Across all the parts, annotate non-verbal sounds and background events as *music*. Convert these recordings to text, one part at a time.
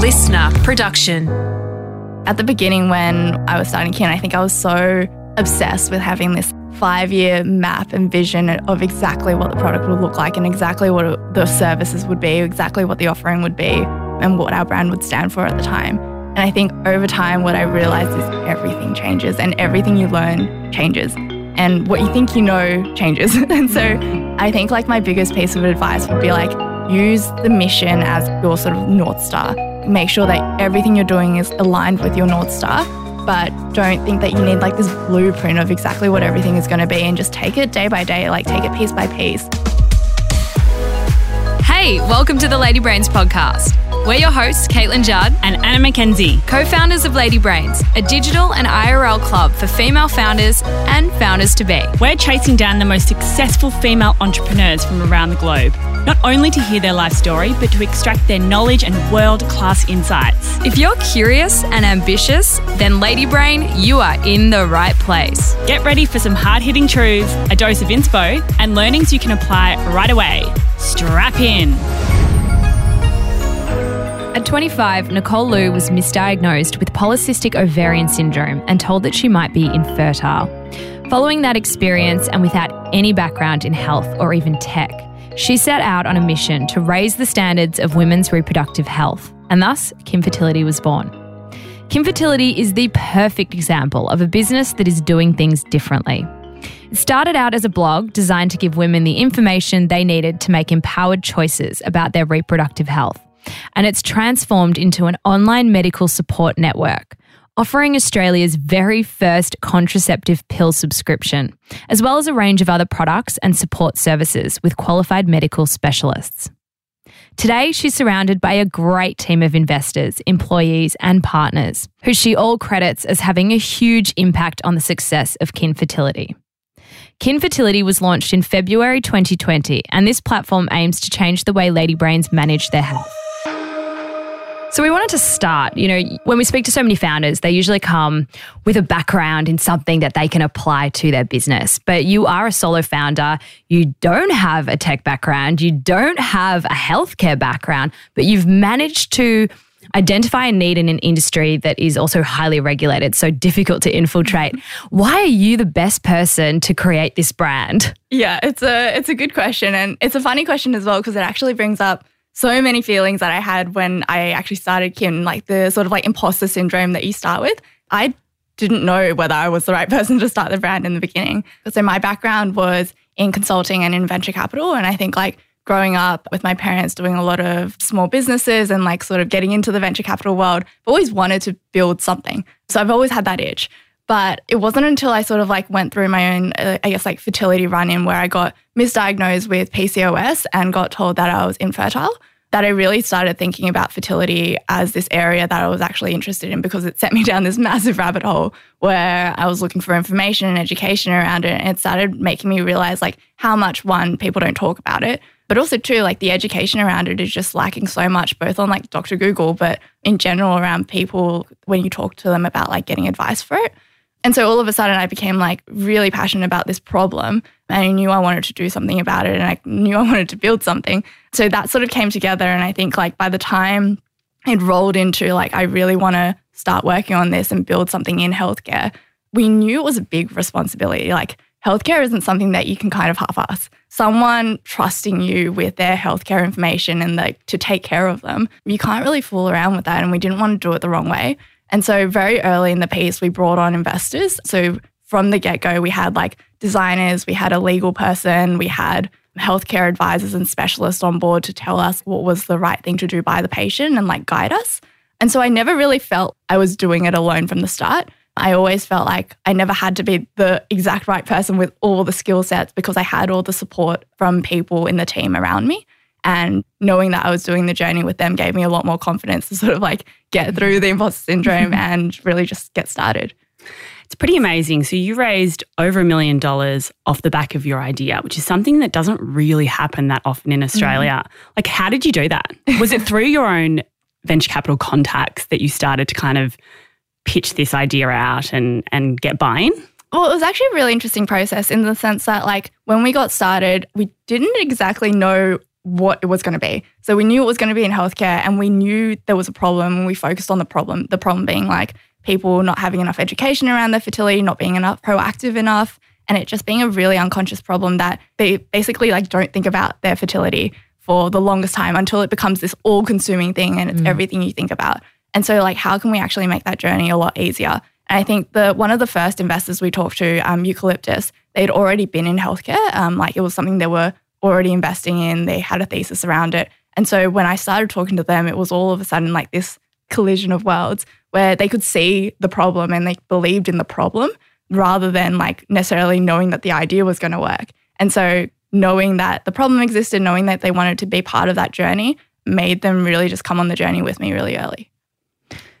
listener production. At the beginning, when I was starting Kin, I think I was so obsessed with having this five year map and vision of exactly what the product would look like and exactly what the services would be, exactly what the offering would be, and what our brand would stand for at the time. And I think over time, what I realized is everything changes and everything you learn changes. And what you think you know changes. *laughs* and so I think like my biggest piece of advice would be like, use the mission as your sort of North Star. Make sure that everything you're doing is aligned with your North Star but don't think that you need like this blueprint of exactly what everything is going to be and just take it day by day, like take it piece by piece. Hey, welcome to the Lady Brains podcast. We're your hosts, Caitlin Judd and Anna McKenzie, co founders of Lady Brains, a digital and IRL club for female founders and founders to be. We're chasing down the most successful female entrepreneurs from around the globe, not only to hear their life story, but to extract their knowledge and world class insights. If you're curious and ambitious, then Lady Brain, you are in the right place. Get ready for some hard hitting truths, a dose of inspo, and learnings you can apply right away. Strap in. At 25, Nicole Liu was misdiagnosed with polycystic ovarian syndrome and told that she might be infertile. Following that experience and without any background in health or even tech, she set out on a mission to raise the standards of women's reproductive health, and thus, Kin Fertility was born. Kin Fertility is the perfect example of a business that is doing things differently. It started out as a blog designed to give women the information they needed to make empowered choices about their reproductive health and it's transformed into an online medical support network, offering Australia's very first contraceptive pill subscription, as well as a range of other products and support services with qualified medical specialists. Today, she's surrounded by a great team of investors, employees, and partners, who she all credits as having a huge impact on the success of Kin Fertility. Kin Fertility was launched in February 2020, and this platform aims to change the way lady brains manage their health. So we wanted to start, you know, when we speak to so many founders, they usually come with a background in something that they can apply to their business. But you are a solo founder, you don't have a tech background, you don't have a healthcare background, but you've managed to identify a need in an industry that is also highly regulated, so difficult to infiltrate. Why are you the best person to create this brand? Yeah, it's a it's a good question and it's a funny question as well because it actually brings up so many feelings that I had when I actually started Kin, like the sort of like imposter syndrome that you start with. I didn't know whether I was the right *laughs* person to start the brand in the beginning. So my background was in consulting and in venture capital. And I think like growing up with my parents doing a lot of small businesses and like sort of getting into the venture capital world, I've always wanted to build something. So I've always had that itch. But it wasn't until I sort of like went through my own, uh, I guess, like fertility run in where I got misdiagnosed with PCOS and got told that I was infertile that I really started thinking about fertility as this area that I was actually interested in because it set me *laughs* down this massive rabbit hole where I was looking for information and education around it. And it started making me realize like how much one, people don't talk about it, but also two, like the education around it is just lacking so much, both on like Dr. Google, but in general around people when you talk to them about like getting advice for it. And so all of a sudden, I became like really passionate about this problem. And I knew I wanted to do something about it and I knew I wanted to build something. So that sort of came together. And I think like by the time it rolled into like, I really want to start working on this and build something in healthcare, we knew it was a big responsibility. Like, healthcare isn't something that you can kind of half ass. Someone trusting you with their healthcare information and like to take care of them, you can't really fool around with that. And we didn't want to do it the wrong way. And so, very early in the piece, we brought on investors. So, from the get go, we had like designers, we had a legal person, we had healthcare advisors and specialists on board to tell us what was the right thing to do by the patient and like guide us. And so, I never really felt I was doing it alone from the start. I always felt like I never had to be the exact right person with all the skill sets because I had all the support from people in the team around me. And knowing that I was doing the journey with them gave me a lot more confidence to sort of like get through the imposter syndrome *laughs* and really just get started. It's pretty amazing. So you raised over a million dollars off the back of your idea, which is something that doesn't really happen that often in Australia. Mm. Like, how did you do that? Was it through your own venture capital contacts that you started to kind of pitch this idea out and and get buy-in? Well, it was actually a really interesting process in the sense that, like, when we got started, we didn't exactly know what it was going to be. So we knew it was going to be in healthcare and we knew there was a problem and we focused on the problem. The problem being like people not having enough education around their fertility, not being enough proactive enough, and it just being a really unconscious problem that they basically like don't think about their fertility for the longest time until it becomes this all-consuming thing and it's mm. everything you think about. And so like how can we actually make that journey a lot easier? And I think the one of the first investors we talked to, um, Eucalyptus, they'd already been in healthcare. Um, like it was something they were already investing in. They had a thesis around it. And so when I started talking to them, it was all of a sudden like this collision of worlds where they could see the problem and they believed in the problem rather than like necessarily knowing that the idea was going to work. And so knowing that the problem existed, knowing that they wanted to be part of that journey made them really just come on the journey with me really early.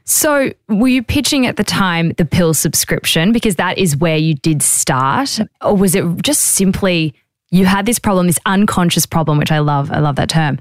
So, were you pitching at the time the pill subscription because that is where you did start? Or was it just simply you had this problem, this unconscious problem, which I love, I love that term,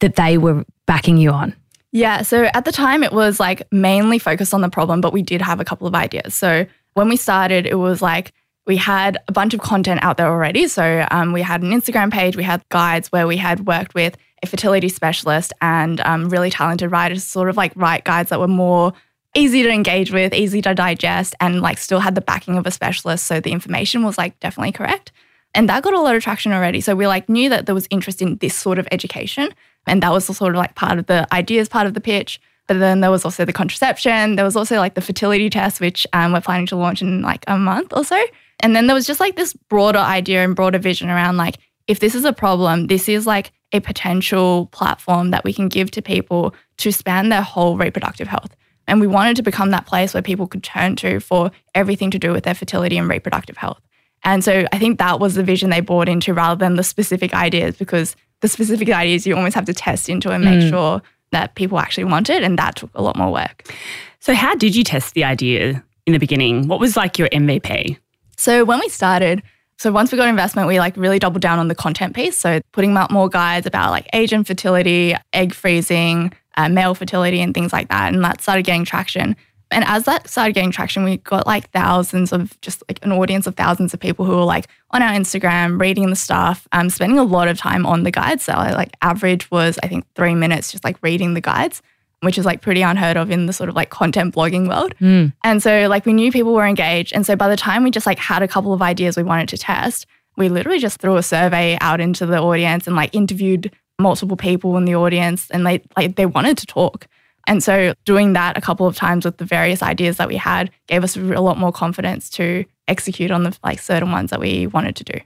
that they were backing you on? Yeah. So, at the time, it was like mainly focused on the problem, but we did have a couple of ideas. So, when we started, it was like we had a bunch of content out there already. So um, we had an Instagram page, we had guides where we had worked with a fertility specialist and um, really talented writers, sort of like write guides that were more easy to engage with, easy to digest, and like still had the backing of a specialist. So the information was like definitely correct. And that got a lot of traction already. So we like knew that there was interest in this sort of education. And that was sort of like part of the ideas part of the pitch. But then there was also the contraception. There was also like the fertility test, which um, we're planning to launch in like a month or so. And then there was just like this broader idea and broader vision around like, if this is a problem, this is like a potential platform that we can give to people to span their whole reproductive health. And we wanted to become that place where people could turn to for everything to do with their fertility and reproductive health. And so I think that was the vision they bought into rather than the specific ideas, because the specific ideas you almost have to test into and make mm. sure that people actually want it. And that took a lot more work. So, how did you test the idea in the beginning? What was like your MVP? So, when we started, so once we got investment, we like really doubled down on the content piece. So putting out more guides about like age and fertility, egg freezing, uh, male fertility, and things like that. And that started getting traction. And as that started getting traction, we got like thousands of just like an audience of thousands of people who were like on our Instagram, reading the stuff, um, spending a lot of time on the guides. So like average was I think three minutes just like reading the guides, which is like pretty unheard of in the sort of like content blogging world. Mm. And so like we knew people were engaged. And so by the time we just like had a couple of ideas we wanted to test, we literally just threw a survey out into the audience and like interviewed multiple people in the audience and they like they wanted to talk. And so doing that a couple of times with the various ideas that we had gave us a lot more confidence to execute on the like certain ones that we wanted to do.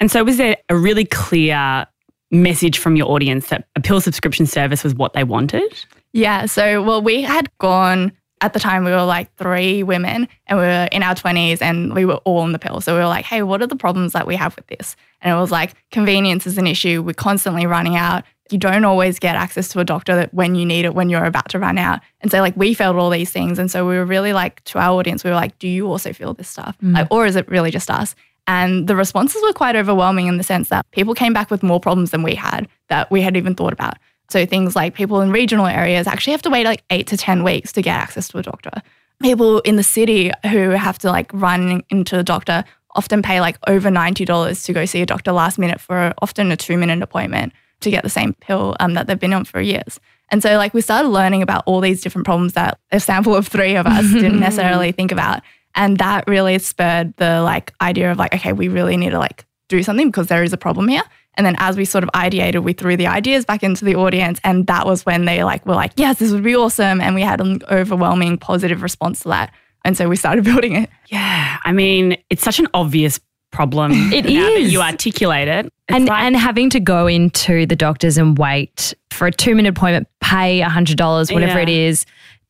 And so was there a really clear message from your audience that a pill subscription service was what they wanted? Yeah. So, well, we had gone at the time, we were like three women and we were in our 20s and we were all on the pill. So we were like, hey, what are the problems that we have with this? And it was like, convenience is an issue. We're constantly running out you don't always get access to a doctor that when you need it when you're about to run out. And so like we felt all these things. And so we were really like to our audience we were like do you also feel this stuff? Mm. like, or is it really just us? And the responses were quite overwhelming in the sense that people came back with more problems than we had that we had even thought about. So things like people in regional areas actually have to wait like eight to ten weeks to get access to a doctor. People in the city who have to like run into a doctor often pay like over $90 to go see a doctor last minute for often a two minute appointment to get the same pill um, that they've been on for years. And so, like, we started learning about all these different problems that a sample of three of us didn't *laughs* necessarily think about. And that really spurred the like idea of like, okay, we really need to like do something because there is a problem here. And then as we sort of ideated, we threw the ideas back into the audience. And that was when they like were like, yes, this would be awesome. And we had an overwhelming positive response to that. And so we started *laughs* building it. Yeah. I mean, it's such an obvious problem. *laughs* It is. you articulate it. and like, and having to go into the doctors and wait for a two minute appointment, pay hundred dollars, whatever yeah. it is,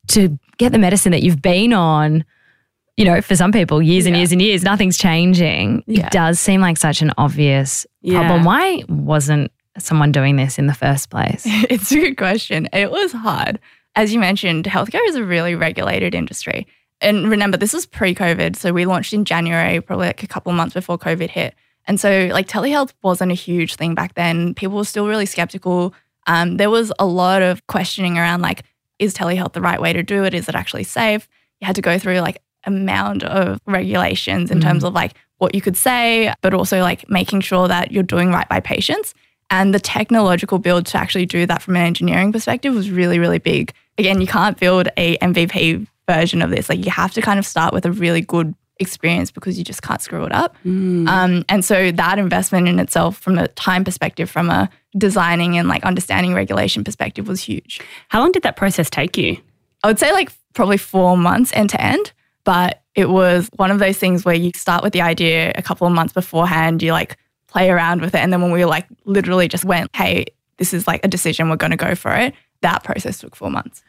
to get the medicine that you've been on. You know, for some people, years and years and years, nothing's changing. Yeah. It does seem like such an obvious problem. Why wasn't someone doing this in the first place? *laughs* it's a good question. It was hard. As you mentioned, healthcare is a really regulated industry and remember, this was pre COVID. So we launched in January, probably like a couple of months before COVID hit. And so, like, telehealth wasn't a huge thing back then. People were still really skeptical. Um, there was a lot of questioning around, like, is telehealth the right way to do it? Is it actually safe? You had to go through like amount of regulations in mm. terms of like what you could say, but also like making sure that you're doing right by patients. And the technological build to actually do that from an engineering perspective was really, really big. Again, you can't build a MVP version of this. Like you have to kind of start with a really good experience because you just can't screw it up. Mm. Um, and so that investment in itself, from a time perspective, from a designing and like understanding regulation perspective, was huge. How long did that process take you? I would say like probably four months end to end, but it was one of those things where you start with the idea a couple of months beforehand, you like play around with it. And then when we were like literally just went, hey, this is like a decision, we're going to go for it, that process took four months.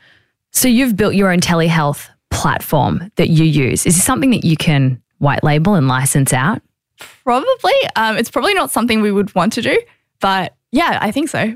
So you've built your own telehealth platform that you use. Is this something that you can white label and license out? Probably. Um, it's probably not something we would want to do, but yeah, I think so.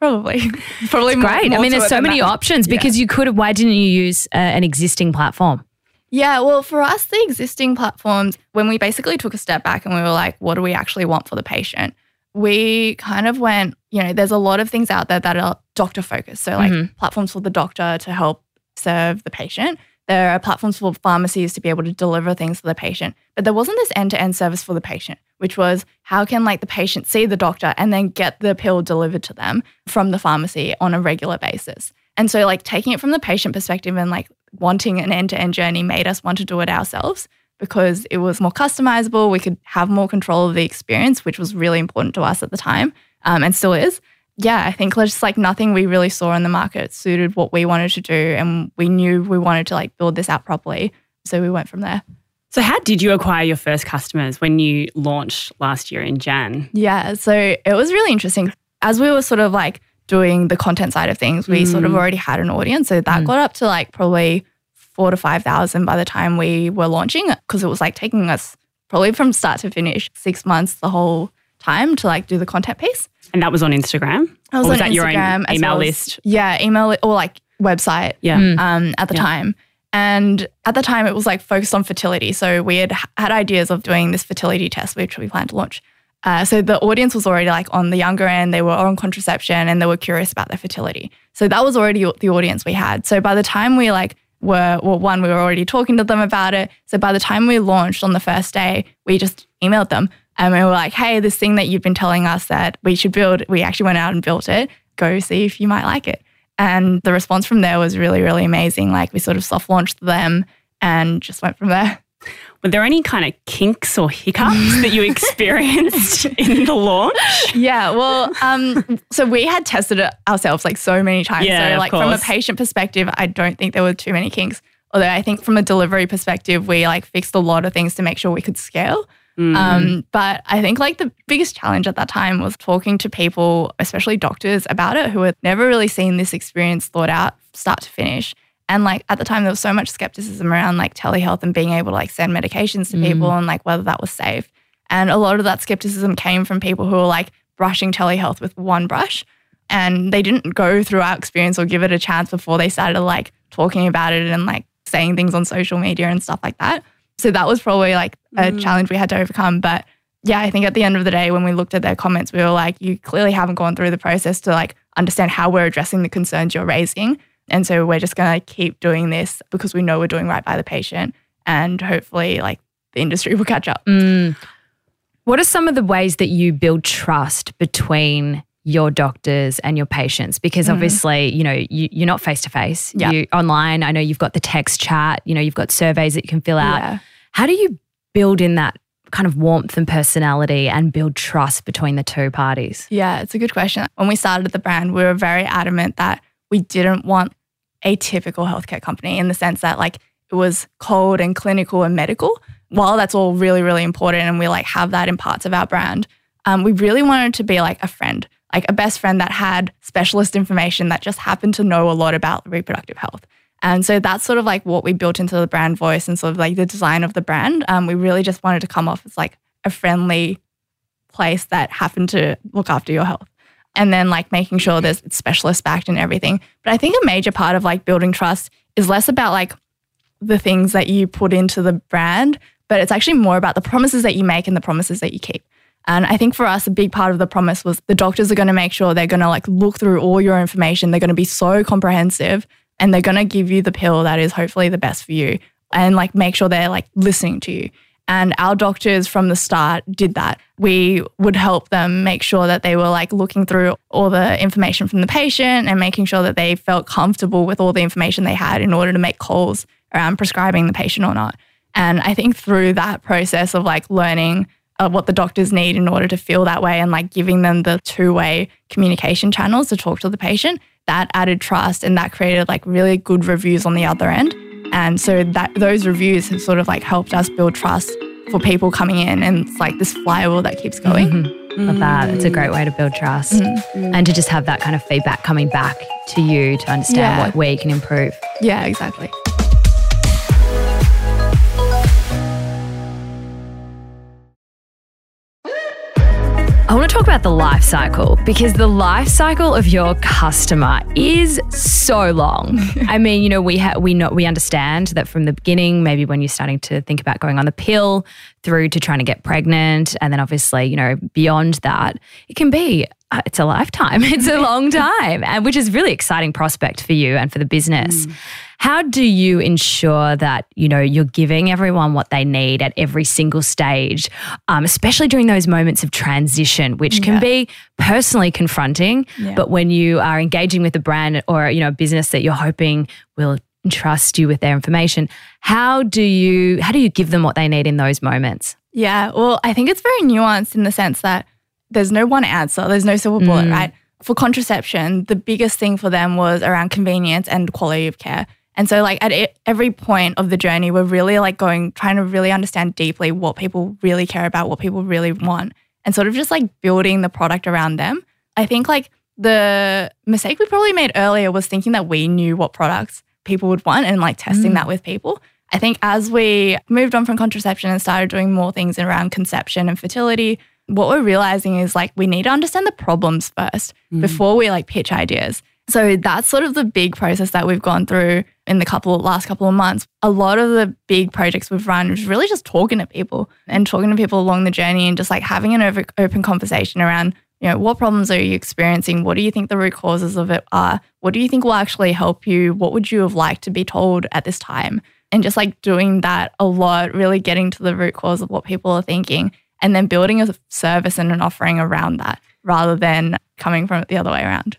Probably. *laughs* probably more- Great. I mean, there's so many that. options Yeah. because you could have. Why didn't you use uh, an existing platform? Yeah, well, for us, the existing platforms, when we basically took a step back and we were like, what do we actually want for the patient? We kind of went, you know, there's a lot of things out there that are doctor focused. So, like Mhm. platforms for the doctor to help serve the patient. There are platforms for pharmacies to be able to deliver things for the patient. But there wasn't this end to end service for the patient, which was how can like the patient see the doctor and then get the pill delivered to them from the pharmacy on a regular basis. And so, like, taking it from the patient perspective and like wanting an end to end journey made us want to do it ourselves because it was more customizable. We could have more control of the experience, which was really important to us at the time um, and still is. Yeah, I think just like nothing we really saw in the market suited what we wanted to do. And we knew we wanted to like build this out properly. So we went from there. So, how did you acquire your first customers when you launched last year in Jan? Yeah, so it was really interesting. As we were sort of like doing the content side of things, we sort of Mm. already had an audience. So that Mm. got up to like probably four to 5,000 by the time we were launching because it was like taking us probably from start to finish six months the whole time to like do the content piece. And that was on Instagram? I was or was on that your own Instagram as email well as- list? Yeah, email li- or like website Yeah. Mm. um, at the Yeah. time. And at the time, it was like focused on fertility. So we had had ideas of doing this fertility test, which we planned to launch. Uh, so the audience was already like on the younger end, they were on contraception and they were curious about their fertility. So that was already the audience we had. So by the time we like were, well, one, we were already talking to them about it. So by the time we launched on the first day, we just emailed them um, and we were like, hey, this thing that you've been telling us that we should build, we actually went out and built it. Go see if you might like it. And the response from there was really, really amazing. Like we sort of soft launched them and just went from there. Were there any kind of kinks or hiccups that you *laughs* experienced in the launch? Yeah, well, um, so we had tested it ourselves like so many times. Yeah, so of like from a patient perspective, I don't think there were too many kinks. Although I think from a delivery perspective, we like fixed a lot of things to make sure we could scale. Mm. Um, but I think like the biggest challenge at that time was talking to people, especially doctors, about it who had never really seen this experience thought out start to finish. And like at the time, there was so much skepticism around like telehealth and being able to like send medications to people and like whether that was safe. And a lot of that skepticism came from people who were like brushing telehealth with one brush. And they didn't go through our experience or give it a chance before they started like talking about it and like saying things on social media and stuff like that. So that was probably like a Mm. challenge we had to overcome. But yeah, I think at the end of the day, when we looked at their comments, we were like, you clearly haven't gone through the process to like understand how we're addressing the concerns you're raising. And so we're just going to keep doing this because we know we're doing right by the patient. And hopefully, like the industry will catch up. Mm. What are some of the ways that you build trust between your doctors and your patients? Because Mhm. obviously, you know, you, you're not face to face. Yeah. You online. I know you've got the text chat. You know, you've got surveys that you can fill out. Yeah. How do you build in that kind of warmth and personality and build trust between the two parties? Yeah, it's a good question. When we started the brand, we were very adamant that we didn't want a typical healthcare company in the sense that like it was cold and clinical and medical. While that's all really, really important and we like have that in parts of our brand, um, we really wanted to be like a friend, like a best friend that had specialist information that just happened to know a lot about reproductive health. And so that's sort of like what we built into the brand voice and sort of like the design of the brand. Um, we really just wanted to come off as like a friendly place that happened to look after your health. And then like making sure mm-hmm. there's it's specialist backed and everything. But I think a major part of like building trust is less about like the things that you put into the brand, but it's actually more about the promises that you make and the promises that you keep. And I think for us, a big part of the promise was the doctors are going to make sure they're going to like look through all your information. They're going to be so comprehensive and they're going to give you the pill that is hopefully the best for you and like make sure they're like listening to you. And our doctors from the start did that. We would help them make sure that they were like looking through all the information from the patient and making sure that they felt comfortable with all the information they had in order to make calls around prescribing the patient or not. And I think through that process of like learning uh, what the doctors need in order to feel that way and like giving them the two way communication channels to talk to the patient, that added trust and that created like really good reviews on the other end. And so that those reviews have sort of like helped us build trust for people coming in and it's like this flywheel that keeps going. Mm-hmm. Love that. It's a great way to build trust mm-hmm. and to just have that kind of feedback coming back to you to understand yeah. what where you can improve. Yeah, exactly. I want to talk about the life cycle because the life cycle of your customer is so long. *laughs* I mean, you know, we ha- we know we understand that from the beginning, maybe when you're starting to think about going on the pill, through to trying to get pregnant, and then obviously, you know, beyond that, it can be it's a lifetime. *laughs* It's a long *laughs* time, and which is really exciting prospect for you and for the business. Mm. How do you ensure that you know you're giving everyone what they need at every single stage, um, especially during those moments of transition, which can yeah. be personally confronting. Yeah. But when you are engaging with a brand or you know a business that you're hoping will trust you with their information, how do you how do you give them what they need in those moments? Yeah, well, I think it's very nuanced in the sense that there's no one answer, there's no silver bullet, mm. right? For contraception, the biggest thing for them was around convenience and quality of care. And so, like, at every point of the journey, we're really like going, trying to really understand deeply what people really care about, what people really want, and sort of just like building the product around them. I think like the mistake we probably made earlier was thinking that we knew what products people would want and like testing mm. that with people. I think as we moved on from contraception and started doing more things around conception and fertility, what we're realizing is like we need to understand the problems first mm. before we like pitch ideas. So that's sort of the big process that we've gone through in the couple last couple of months. A lot of the big projects we've run is really just talking to people and talking to people along the journey and just like having an over, open conversation around, you know, what problems are you experiencing? What do you think the root causes of it are? What do you think will actually help you? What would you have liked to be told at this time? And just like doing that a lot, really getting to the root cause of what people are thinking and then building a service and an offering around that rather than coming from it the other way around.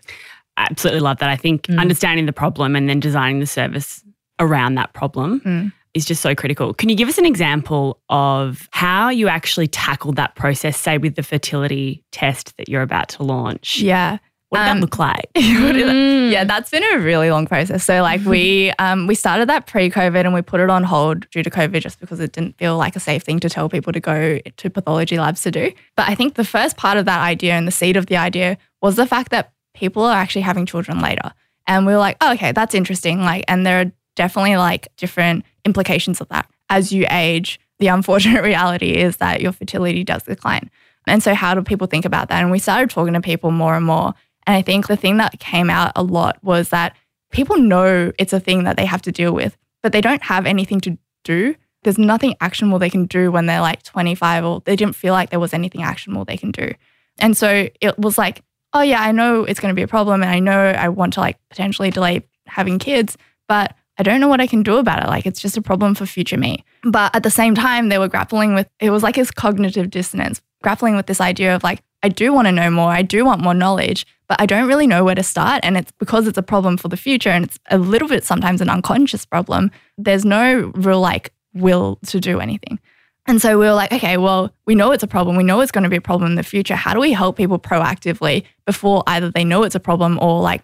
I absolutely love that. I think mm. understanding the problem and then designing the service around that problem mm. is just so critical. Can you give us an example of how you actually tackled that process, say with the fertility test that you're about to launch? Yeah. What did um, that look like? mm. Yeah, that's been a really long process. So like we *laughs* um, we started that pre-COVID and we put it on hold due to COVID just because it didn't feel like a safe thing to tell people to go to pathology labs to do. But I think the first part of that idea and the seed of the idea was the fact that people are actually having children later. And we were like, oh, okay, that's interesting. Like, and there are definitely like different implications of that. As you age, the *laughs* unfortunate reality is that your fertility does decline. And so, how do people think about that? And we started talking to people more and more. And I think the thing that came out a lot was that people know it's a thing that they have to deal with, but they don't have anything to do. There's nothing actionable they can do when they're like 25 or they didn't feel like there was anything actionable they can do. And so it was like, oh, yeah, I know it's going to be a problem and I know I want to like potentially delay having kids, but I don't know what I can do about it. Like it's just a problem for future me. But at the same time, they were grappling with it was like his cognitive dissonance, grappling with this idea of like, I do want to know more, I do want more knowledge, but I don't really know where to start. And it's because it's a problem for the future and it's a little bit sometimes an unconscious problem. There's no real like will to do anything. And so we were like, okay, well, we know it's a problem. We know it's going to be a problem in the future. How do we help people proactively before either they know it's a problem or like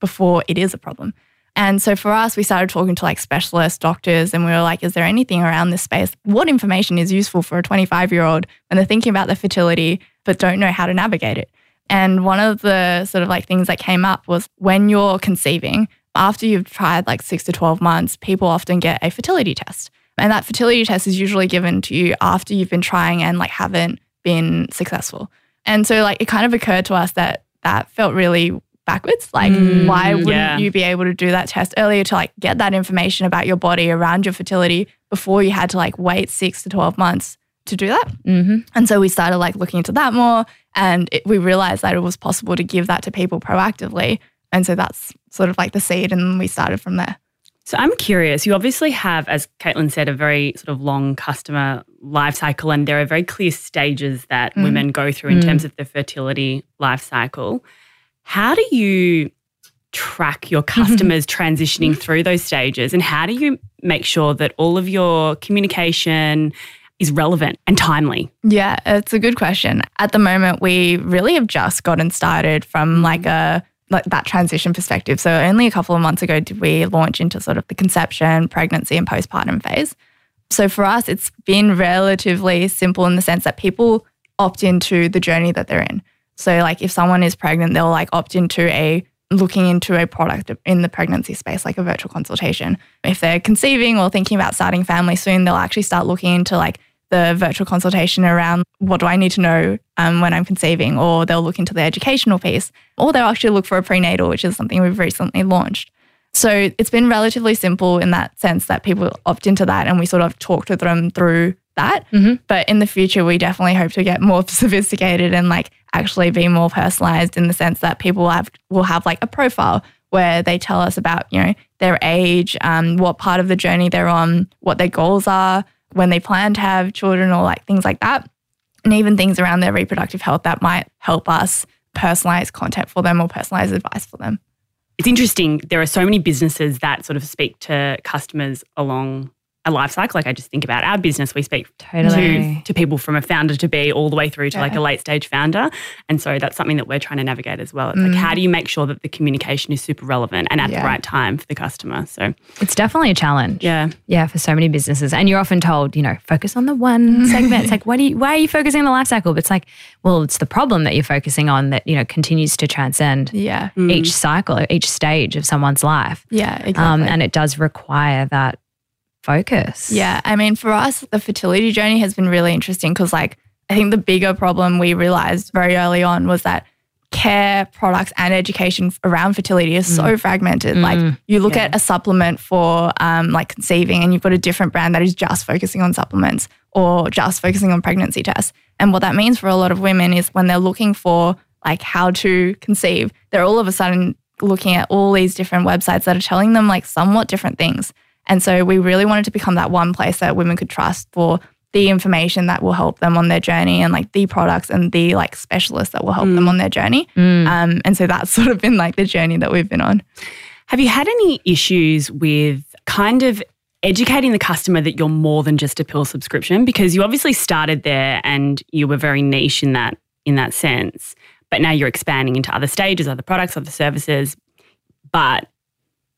before it is a problem? And so for us, we started talking to like specialists, doctors, and we were like, is there anything around this space? What information is useful for a 25 year old when they're thinking about their fertility but don't know how to navigate it? And one of the sort of like things that came up was when you're conceiving, after you've tried like six to 12 months, people often get a fertility test. And that fertility test is usually given to you after you've been trying and like haven't been successful. And so like it kind of occurred to us that that felt really backwards. Like mm, why wouldn't yeah. you be able to do that test earlier to like get that information about your body around your fertility before you had to like wait 6 to 12 months to do that. Mm-hmm. And so we started like looking into that more and it, we realized that it was possible to give that to people proactively. And so that's sort of like the seed and we started from there. So I'm curious. You obviously have, as Caitlin said, a very sort of long customer life cycle, and there are very clear stages that Mm. women go through in Mm. terms of the fertility life cycle. How do you track your customers transitioning through those stages, and how do you make sure that all of your communication is relevant and timely? Yeah, it's a good question. At the moment, we really have just gotten started from mm. like a like that transition perspective. So only a couple of months ago did we launch into sort of the conception, pregnancy, and postpartum phase. So for us, it's been relatively simple in the sense that people opt into the journey that they're in. So like if someone is pregnant, they'll like opt into a looking into a product in the pregnancy space, like a virtual consultation. If they're conceiving or thinking about starting family soon, they'll actually start looking into like the virtual consultation around what do I need to know um, when I'm conceiving, or they'll look into the educational piece, or they'll actually look for a prenatal, which is something we've recently launched. So it's been relatively simple in that sense that people opt into that and we sort of talk to them through that. Mhm. But in the future, we definitely hope to get more *laughs* sophisticated and like actually be more personalized in the sense that people have will have like a profile where they tell us about, you know, their age, um, what part of the journey they're on, what their goals are, when they plan to have children or like things like that. And even things around their reproductive health that might help us personalize content for them or personalize advice for them. It's interesting. There are so many businesses that sort of speak to customers along a life cycle. Like I just think about our business, we speak Totally. to, to people from a founder to be all the way through to like a late stage founder. And so that's something that we're trying to navigate as well. It's like, Mm. how do you make sure that the communication is super relevant and at Yeah. the right time for the customer? So, It's definitely a challenge. yeah. Yeah, for so many businesses. And you're often told, you know, focus on the one *laughs* segment. It's like, what do you, why are you focusing on the life cycle? But it's like, well, it's the problem that you're focusing on that, you know, continues to transcend Yeah. Mm. each cycle, each stage of someone's life. Yeah, exactly. Um, and it does require that focus. Yeah, I mean, for us, the fertility journey has been really interesting because, like, I think the bigger problem we realized very early on was that care products and education around fertility is so fragmented. Like, Mm. you look Yeah. at a supplement for um, like conceiving, and you've got a different brand that is just focusing on supplements or just focusing on pregnancy tests. And what that means for a lot of women is when they're looking for like how to conceive, they're all of a sudden looking at all these different websites that are telling them like somewhat different things. And so we really wanted to become that one place that women could trust for the information that will help them on their journey and like the products and the like specialists that will help them on their journey. Mm. Um, and so that's *laughs* sort of been like the journey that we've been on. Have you had any issues with kind of educating the customer that you're more than just a pill subscription? Because you obviously started there and you were very niche in that in that sense. But now you're expanding into other stages, other products, other services. But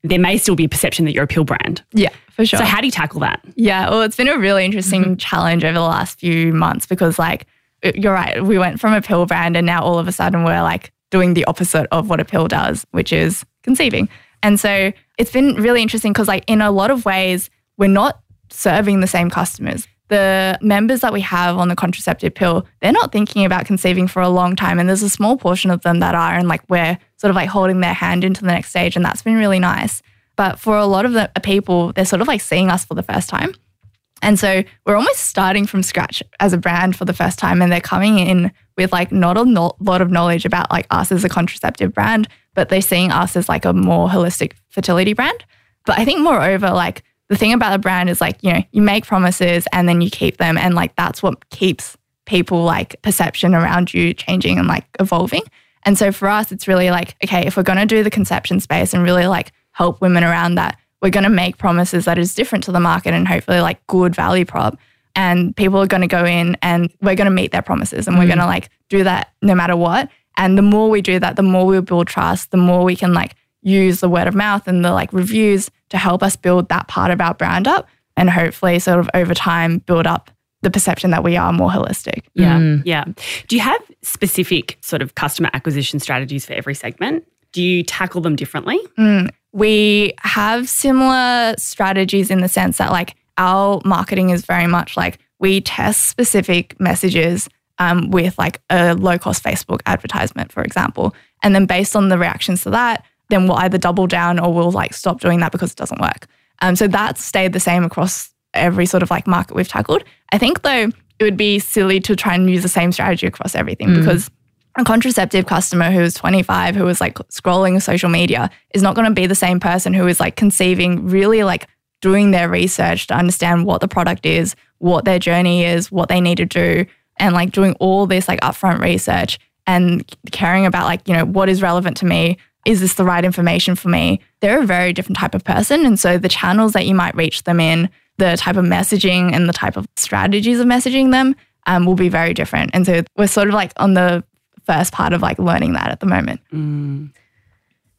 there may still be a perception that you're a pill brand. Yeah, for sure. So how do you tackle that? Yeah, well, it's been a really interesting Mm-hmm. challenge over the last few months because, like, you're right. We went from a pill brand, and now all of a sudden we're like doing the opposite of what a pill does, which is conceiving. And so it's been really interesting because, like, in a lot of ways, we're not serving the same customers. The members that we have on the contraceptive pill, they're not thinking about conceiving for a long time. And there's a small portion of them that are, and like we're sort of like holding their hand into the next stage. And that's been really nice. But for a lot of the uh, people, they're sort of like seeing us for the first time. And so we're almost starting from scratch as a brand for the first time. And they're coming in with like not a no- lot of knowledge about like us as a contraceptive brand, but they're seeing us as like a more holistic fertility brand. But I think moreover, like the thing about a brand is like, you know, you make promises and then you keep them. And like that's what keeps people like perception around you changing and like evolving. And so for us, it's really like, okay, if we're going to do the conception space and really like help women around that, we're going to make promises that is different to the market and hopefully like good value prop. And people are going to go in and we're going to meet their promises and we're mm-hmm. going to like do that no matter what. And the more we do that, the more we will build trust, the more we can like use the word of mouth and the like reviews to help us build that part of our brand up and hopefully sort of over time build up the perception that we are more holistic. Yeah. Mm. Yeah. Do you have specific sort of customer acquisition strategies for every segment? Do you tackle them differently? Mm. We have similar strategies in the sense that like our marketing is very much like we test specific messages um, with like a low cost Facebook advertisement, for example. And then based on the reactions to that, then we'll either double down or we'll like stop doing that because it doesn't work. Um, so that's stayed the same across every sort of like market we've tackled. I think though it would be silly to try and use the same strategy across everything Mm. because a contraceptive customer who is 25 who is like scrolling social media is not going to be the same person who is like conceiving really like doing their research to understand what the product is what their journey is what they need to do and like doing all this like upfront research and caring about like you know what is relevant to me is this the right information for me they're a very different type of person and so the channels that you might reach them in the type of messaging and the type of strategies of messaging them um, will be very different and so we're sort of like on the first part of like learning that at the moment Mm.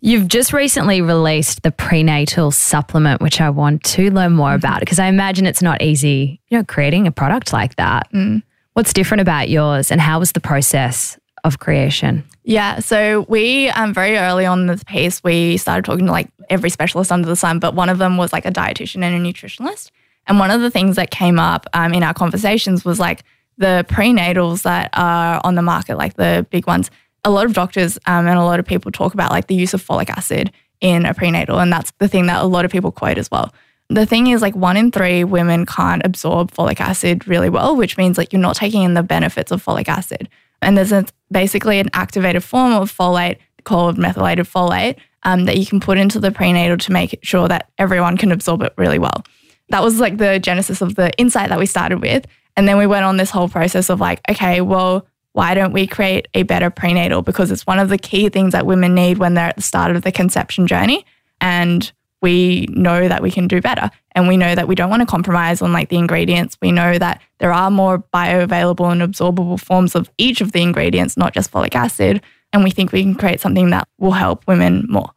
You've just recently released the prenatal supplement, which I want to learn more about because I imagine it's not easy, you know, creating a product like that. Mm. What's different about yours and how was the process of creation? Yeah, so we um, very early on in this piece we started talking to like every specialist under the sun, but one of them was like a dietitian and a nutritionist. And one of the things that came up um, in our conversations was like the prenatals that are on the market, like the big ones. A lot of doctors um, and a lot of people talk about like the use of folic acid in a prenatal, and that's the thing that a lot of people quote as well. The thing is, like one in three women can't absorb folic acid really well, which means like you're not taking in the benefits of folic acid. And there's a, basically an activated form of folate called methylated folate um, that you can put into the prenatal to make sure that everyone can absorb it really well. That was like the genesis of the insight that we started with. And then we went on this whole process of like, okay, well, why don't we create a better prenatal? Because it's one of the key things that women need when they're at the start of the conception journey. And we know that we can do better. And we know that we don't want to compromise on like the ingredients. We know that there are more bioavailable and absorbable forms of each of the ingredients, not just folic acid. And we think we can create something that will help women more.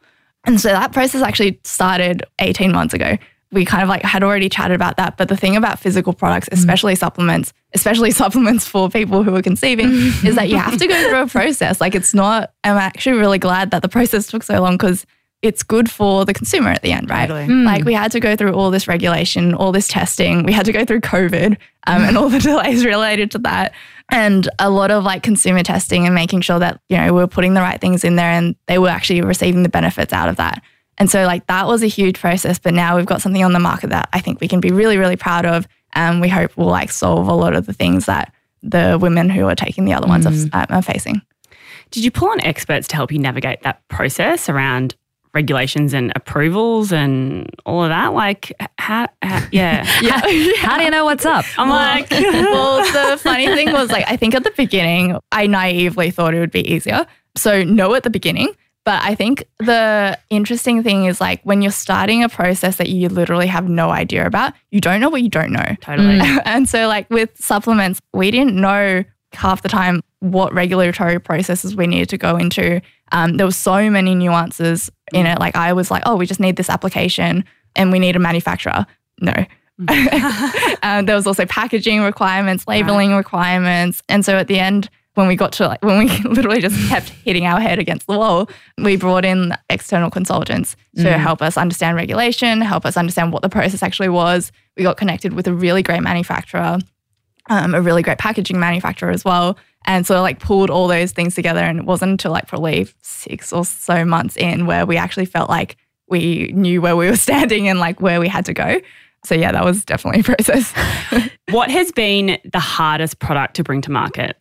And so that process actually started 18 months ago. We kind of like had already chatted about that. But the thing about physical products, mm. especially supplements, especially *laughs* supplements for people who are conceiving, mm. is that you have to go through a process. Like it's not, I'm actually really glad that the process took so long because it's good for the consumer at the end, right? Totally. Mm. Like we had to go through all this regulation, all this testing. We had to go through COVID um, and all the *laughs* delays related to that. And a lot of like consumer testing and making sure that, you know, we we're putting the right things in there and they were actually receiving the benefits out of that. And so like that was a huge process. But now we've got something on the market that I think we can be really, really proud of. And we hope will like solve a lot of the things that the women who are taking the other ones are, mm. uh, are facing. Did you pull on experts to help you navigate that process around regulations and approvals and all of that? Like, how, *laughs* how yeah. Yeah. *laughs* How do you know what's up? I'm like, *laughs* well, the funny thing was, like, I think at the beginning, I naively thought it would be easier. So, no at the beginning. But I think the interesting thing is, like, when you're starting a process that you literally have no idea about, you don't know what you don't know. totally. *laughs* and so, like, with supplements, we didn't know half the time what regulatory processes we needed to go into. Um, there were so many nuances in it. Like, I was like, oh, we just need this application and we need a manufacturer. No. *laughs* um, there was also packaging requirements, labeling requirements. And so at the end, when we got to like, when we *laughs* literally just kept hitting our head against the wall, we brought in external consultants to help us understand regulation, help us understand what the process actually was. We got connected with a really great manufacturer, um, a really great packaging manufacturer as well. And so like pulled all those things together. And it wasn't until like probably six or so months in where we actually felt like we knew where we were *laughs* standing and like where we had to go. So yeah, that was definitely a process. *laughs* what has been the hardest product to bring to market?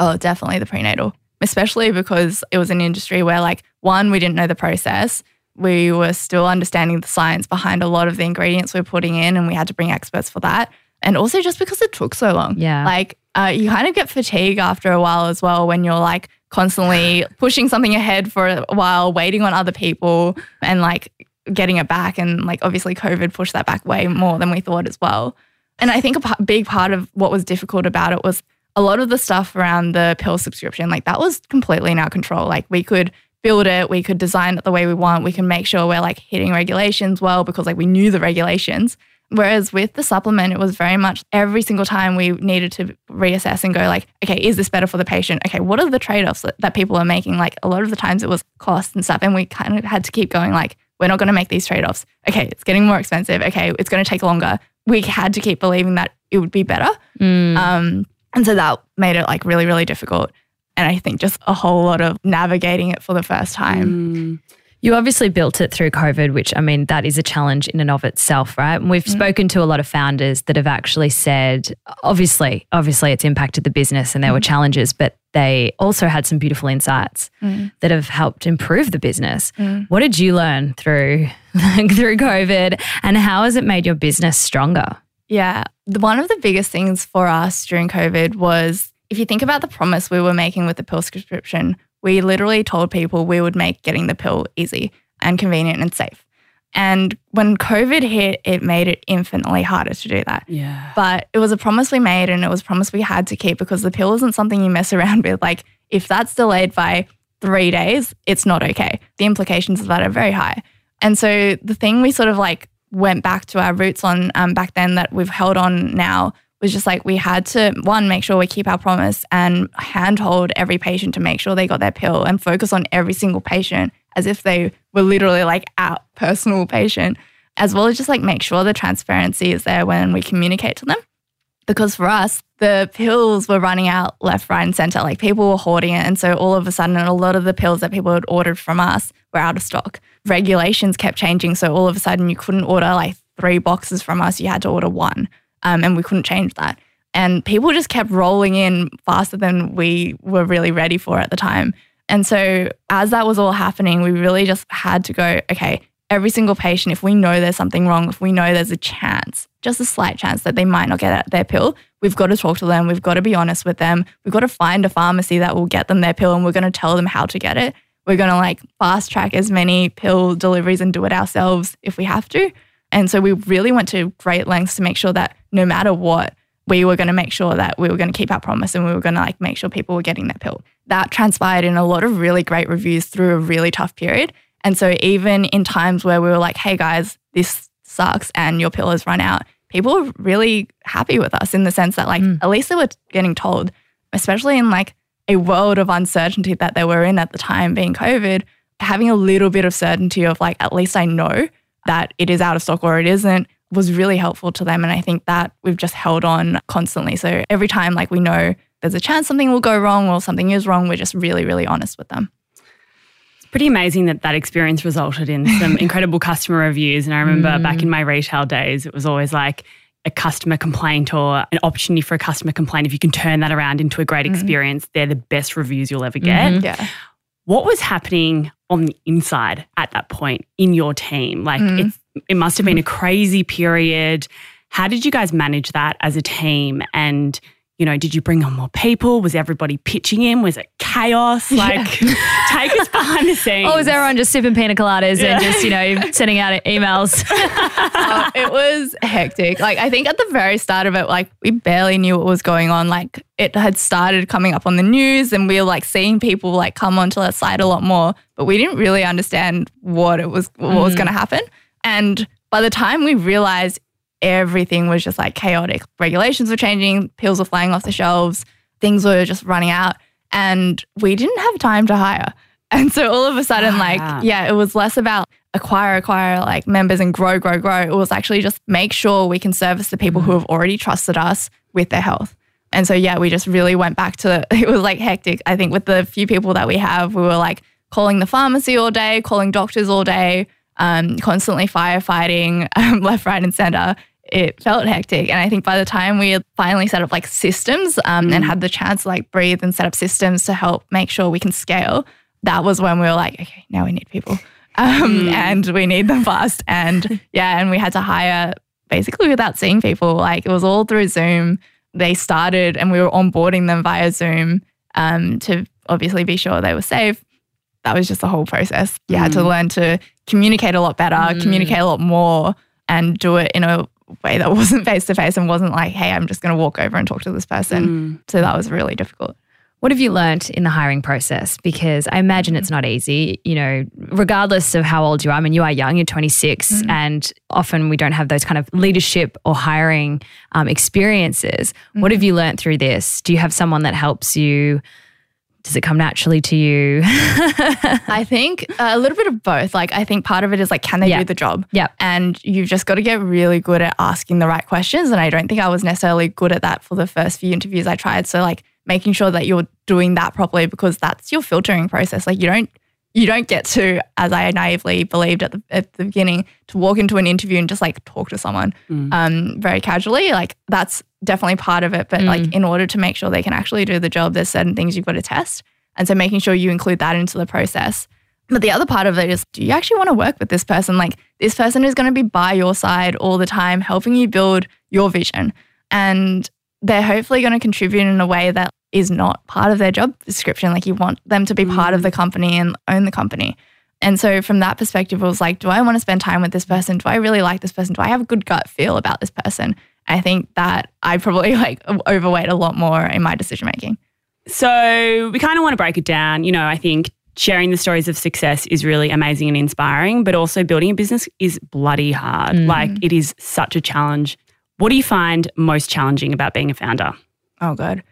Oh, definitely the prenatal, especially because it was an industry where, like, one, we didn't know the process. We were still understanding the science behind a lot of the ingredients we're putting in, and we had to bring experts for that. And also just because it took so long. Yeah. Like, uh, you kind of get fatigue after a while as well when you're like constantly *sighs* pushing something ahead for a while, waiting on other people, and like getting it back. And like, obviously, COVID pushed that back way more than we thought as well. And I think a p- big part of what was difficult about it was a lot of the stuff around the pill subscription, like that was completely in our control. Like we could build it, we could design it the way we want, we can make sure we're like hitting regulations well because like we knew the regulations. Whereas with the supplement, it was very much every single time we needed to reassess and go like, okay, is this better for the patient? Okay, what are the trade-offs that, that people are making? Like a lot of the times it was cost and stuff. And we kind of had to keep going like, we're not going to make these trade-offs. Okay, it's getting more expensive. Okay, it's going to take longer. We had to keep believing that it would be better. Mm. Um, and so that made it like really, really difficult. And I think just a whole lot of navigating it for the first time. Mm. You obviously built it through COVID, which I mean, that is a challenge in and of itself, right? And we've mm. spoken to a lot of founders that have actually said, obviously, obviously it's impacted the business and there mm. were challenges, but they also had some beautiful insights mm. that have helped improve the business. Mm. What did you learn through *laughs* through COVID and how has it made your business stronger? Yeah, one of the biggest things for us during COVID was if you think about the promise we were making with the pill prescription, we literally told people we would make getting the pill easy and convenient and safe. And when COVID hit, it made it infinitely harder to do that. Yeah. But it was a promise we made and it was a promise we had to keep because the pill isn't something you mess *laughs* around with. Like, if that's delayed by three days, it's not okay. The implications of that are very high. And so the thing we sort of like went back to our roots on um, back then that we've held on now was just like we had to one make sure we keep our promise and handhold every patient to make sure they got their pill and focus on every single patient as if they were literally like our *laughs* personal patient as well as just like make sure the transparency is there when we communicate to them because for us the pills were running out left right and center like people were hoarding it and so all of a sudden a lot of the pills that people had ordered from us were out of stock regulations kept changing so all of a sudden you couldn't order like three boxes from us you had to order one um, and we couldn't change that. And people just kept rolling in faster than we were really ready for at the time. And so, as that was all happening, we really just had to go, okay, every single patient, if we know there's something wrong, if we know there's a chance, just a slight chance that they might not get their pill, we've got to talk to them. We've got to be honest with them. We've got to find a pharmacy that will get them their pill and we're going to tell them how to get it. We're going to like fast track as many pill deliveries and do it ourselves if we have to. And so we really went to great lengths to make sure that no matter what, we were going to make sure that we were going to keep our promise and we were going to like make sure people were getting their pill. That transpired in a lot of really great reviews through a really tough period. And so even in times where we were like, hey guys, this sucks and your pill has run out, people were really happy with us in the sense that like mm. at least they were getting told, especially in like a world of uncertainty that they were in at the time being COVID, having a little bit of certainty of like, at least I know that it is out of stock or it isn't was really helpful to them. And I think that we've just held on constantly. So every time like we know there's a chance something will go wrong or something is wrong, we're just really, really honest with them. Pretty amazing that that experience resulted in some *laughs* incredible customer reviews. And I remember mm. back in my retail days, it was always like, a customer complaint or an opportunity for a customer complaint, if you can turn that around into a great mm-hmm. experience, they're the best reviews you'll ever get. Mm-hmm. Yeah. What was happening on the inside at that point in your team? Like mm. it must have been a crazy period. How did you guys manage that as a team? And you know, did you bring on more people? Was everybody pitching in? Was it chaos? Like, yeah. *laughs* take us behind the scenes. Or was everyone just sipping pina coladas yeah. and just, you know, *laughs* sending out emails? uh, *laughs* it was hectic. Like, I think at the very start of it, like, we barely knew what was going on. Like, it had started coming up on the news and we were like seeing people like come onto that site a lot more, but we didn't really understand what it was, what mm. was going to happen. And by the time we realized everything was just like chaotic. Regulations were changing, pills were flying off the shelves, things were just running out, and we didn't have time to hire. *laughs* And so all of a sudden, like, yeah, it was less about acquire, acquire like members and grow, grow, grow. It was actually just make sure we can service the people who mm. have already trusted us with their health. And so, yeah, we just really went back to *laughs* it was like hectic. I think with the few people that we have, we were like calling the pharmacy all day, calling doctors all day, um, constantly firefighting *laughs* um, left, right, and center it felt hectic. And I think by the time we had finally set up like systems um, mm. and had the chance to like breathe and set up systems to help make sure we can scale, that was when we were like, okay, now we need people. *laughs* Um, mm. And we need them fast. And *laughs* yeah, and we had to hire basically without seeing people. Like it was all through Zoom. They started and we were onboarding them via Zoom um, to obviously be sure they were safe. That was just the whole process. You mm. had to mm. learn to communicate a lot better, mm. communicate a lot more, and do it in a way that wasn't face to face and wasn't like, hey, I'm just going to walk over and talk to this person. Mm. So that was really difficult. What have you learnt in the hiring process? Because I imagine it's not easy, you know, regardless of how old you are. I mean, you are young, you're 26, mm-hmm. and often we don't have those kind of leadership or hiring um, experiences. Mm-hmm. What have you learnt through this? Do you have someone that helps you does it come naturally to you? *laughs* I think uh, a little bit of both. Like, I think part of it is like, can they do the job? Yeah. And you've just got to get really good at asking the right questions. And I don't think I was necessarily good at that for the first few interviews I tried. So, like, making sure that you're doing that properly because that's your filtering process. Like, you don't you don't get to, as I naively believed at the, at the beginning, to walk into an interview and just like talk to someone Mm. um, very casually. Like that's definitely part of it. But like in order to make sure they can actually do the job, there's certain things you've got to test. And so making sure you include that into the process. But the other part of it is do you actually want to work with this person? Like this person is going to be by your side all the time, helping you build your vision. And they're hopefully going to contribute in a way that is not part of their job description. Like you want them to be part of the mm. company and own the company. And so from that perspective, it was like, do I want to spend time with this person? Do I really like this person? Do I have a good gut feel about this person? I think that I probably *laughs* like overweight a lot more in my decision making. So we kind of want to break it down. You know, I think sharing the stories of success is really amazing and inspiring, but also building a business is bloody hard. Mm. Like it is such a challenge. What do you find most challenging about being a founder? Oh, good.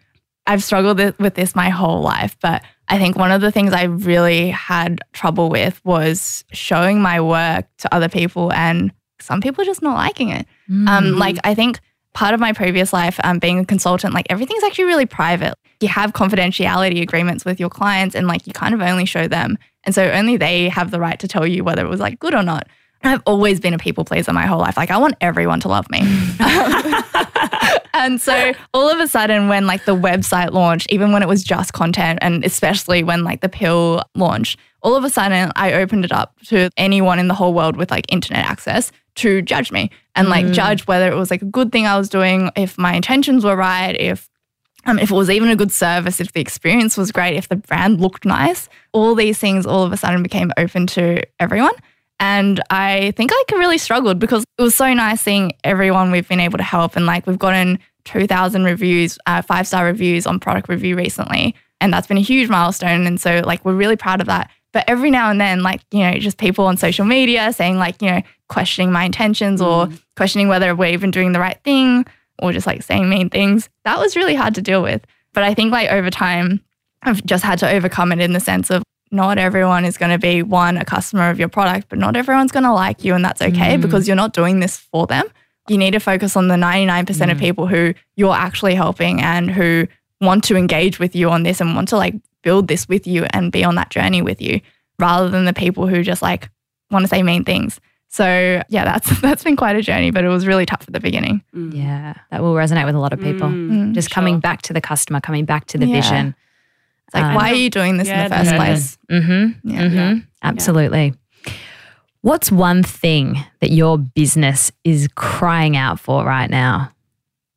I've struggled with this my whole life, but I think one of the things I really had trouble with was showing my work to other people and some people just not liking it. Um, like I think part of my previous life, um, being a consultant, like everything's actually really private. You have confidentiality agreements with your clients, and like you kind of only show them, and so only they have the right to tell you whether it was like good or not. I've always been a people pleaser my whole life. Like I want everyone to love me. *laughs* and so all of a sudden, when like the website launched, even when it was just content, and especially when like the pill launched, all of a sudden I opened it up to anyone in the whole world with like internet access to judge me and like judge whether it was like a good thing I was doing, if my intentions were right, if um, if it was even a good service, if the experience was great, if the brand looked nice, all these things all of a sudden became open to everyone. And I think I really struggled because it was so nice seeing everyone we've been able to help. And like we've gotten 2,000 reviews, uh, five star reviews on product review recently. And that's been a huge milestone. And so like we're really proud of that. But every now and then, like, you know, just people on social media saying, like, you know, questioning my intentions or questioning whether we're even doing the right thing or just like saying mean things. That was really hard to deal with. But I think like over time, I've just had to overcome it in the sense of not everyone is going to be one, a customer of your product, but not everyone's going to like you. And that's okay mm. because you're not doing this for them. You need to focus on the 99% of mm. people who you're actually helping and who want to engage with you on this and want to like build this with you and be on that journey with you rather than the people who just like want to say mean things. So yeah, that's *laughs* that's been quite a journey, but it was really tough at the beginning. Mm. Yeah, that will resonate with a lot of people. Mm, Just coming back to the customer, coming back to the Yeah. vision. It's like, Um, why are you doing this Yeah, in the first the place? Mm-hmm. Yeah. mm-hmm. Absolutely. What's one thing that your business is crying out for right now?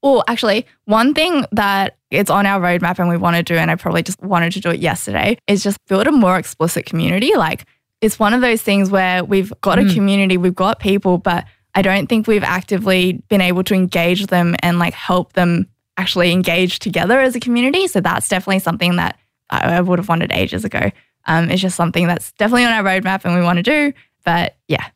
Well, actually, one thing that it's on our roadmap and we want to do, and I probably just wanted to do it yesterday, is just build a more explicit community. Like it's one of those things where we've got a community, we've got people, but I don't think we've actively been able to engage them and like help them actually engage together as a community. So that's definitely something that I, I would have wanted ages ago. Um, it's just something that's definitely on our roadmap and we want to do. But yeah,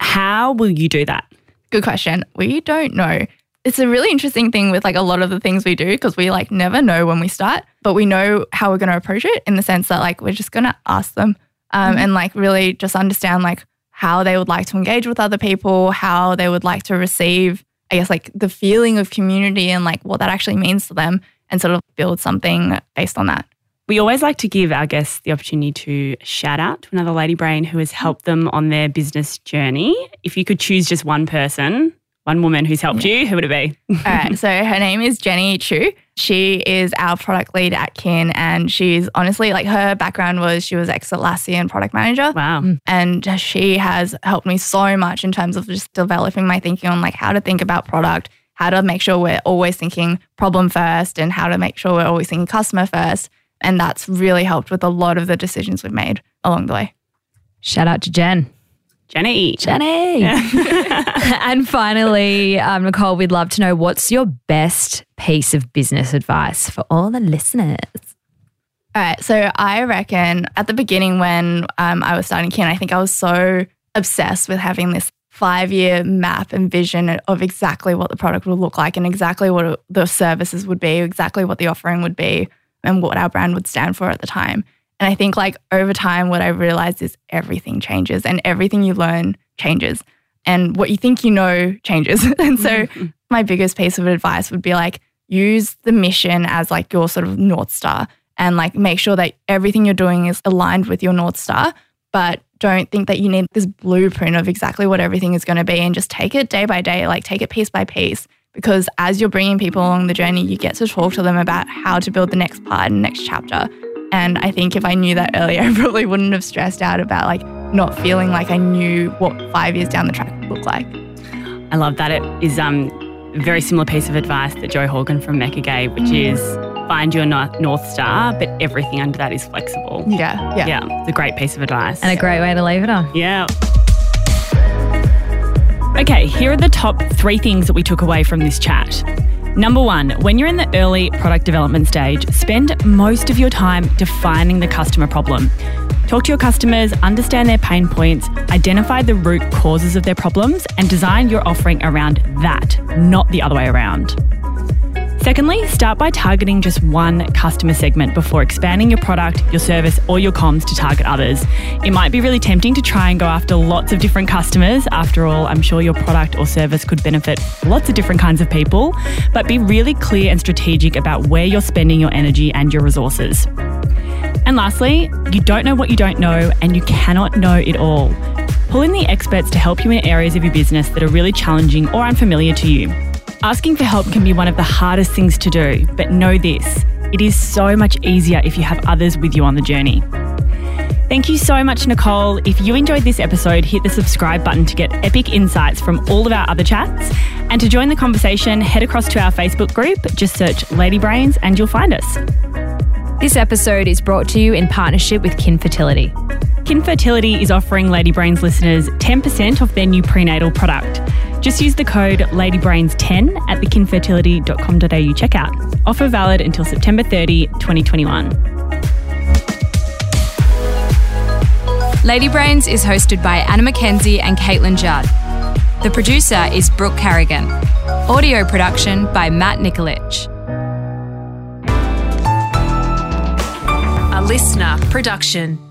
How will you do that? Good question. We don't know. It's a really interesting thing with like a lot of the things we do because we like never know when we start, but we know how we're going to approach it in the sense that like we're just going to ask them um, and like really just understand like how they would like to engage with other people, how they would like to receive, I guess, like the feeling of community and like what that actually means to them and sort of build something based on that. We always like to give our guests the opportunity to shout out to another lady brain who has helped them on their business journey. If you could choose just one person, one woman who's helped you, who would it be? *laughs* All right. So her name is Jenny Chu. She is our product lead at Kin, and she's honestly like her background was she was ex Atlassian product manager. Wow. Mm. And she has helped me so much in terms of just developing my thinking on like how to think about product, how to make sure we're always thinking problem first, and how to make sure we're always thinking customer first. And that's really helped with a lot of the decisions we've made along the way. Shout out to Jen. Jenny. Jenny. *laughs* *laughs* and finally, um, Nicole, we'd love to know what's your best piece of business advice for all the listeners? All right. So I reckon at the beginning when um, I was starting Kin, I think I was so obsessed with having this five year map and vision of exactly what the product would look like and exactly what the services would be, exactly what the offering would be, and what our brand would stand for at the time. And I think like over time, what I realized is everything changes and everything you learn changes. And what you think you know changes. *laughs* and so mm-hmm. my biggest piece of advice would be like use the mission as like your sort of North Star and like make sure that everything you're doing is aligned with your North Star, but don't think that you need this blueprint of exactly what everything is going to be and just take it day by day, like take it piece by piece. Because as you're bringing people along the journey, you get to talk to them about how to build the next part and next chapter. And I think if I knew that earlier, *laughs* I probably wouldn't have stressed out about like not feeling like I knew what five years down the track would look like. I love that. It is um, a very similar piece of advice that Jo Horgan from Mecca gave, which mm. is find your North Star, but everything under that is flexible. Yeah, yeah. Yeah, it's a great piece of advice. And a great way to leave it on. Yeah. Okay, here are the top three things that we took away from this chat. Number one, when you're in the early product development stage, spend most of your time defining the customer problem. Talk to your customers, understand their pain points, identify the root causes of their problems, and design your offering around that, not the other way around. Secondly, start by targeting just one customer segment before expanding your product, your service, or your comms to target others. It might be really tempting to try and go after lots of different customers. After all, I'm sure your product or service could benefit lots of different kinds of people, but be really clear and strategic about where you're spending your energy and your resources. And lastly, you don't know what you don't know, and you cannot know it all. Pull in the experts to help you in areas of your business that are really challenging or unfamiliar to you. Asking for help can be one of the hardest things to do, but know this it is so much easier if you have others with you on the journey. Thank you so much, Nicole. If you enjoyed this episode, hit the subscribe button to get epic insights from all of our other chats. And to join the conversation, head across to our Facebook group. Just search Lady Brains and you'll find us. This episode is brought to you in partnership with Kin Fertility. Kin Fertility is offering Lady Brains listeners 10% off their new prenatal product. Just use the code LadyBrains10 at thekinfertility.com.au checkout. Offer valid until September 30, 2021. Lady Brains is hosted by Anna McKenzie and Caitlin Judd. The producer is Brooke Carrigan. Audio production by Matt Nikolic. A LiSTNR production.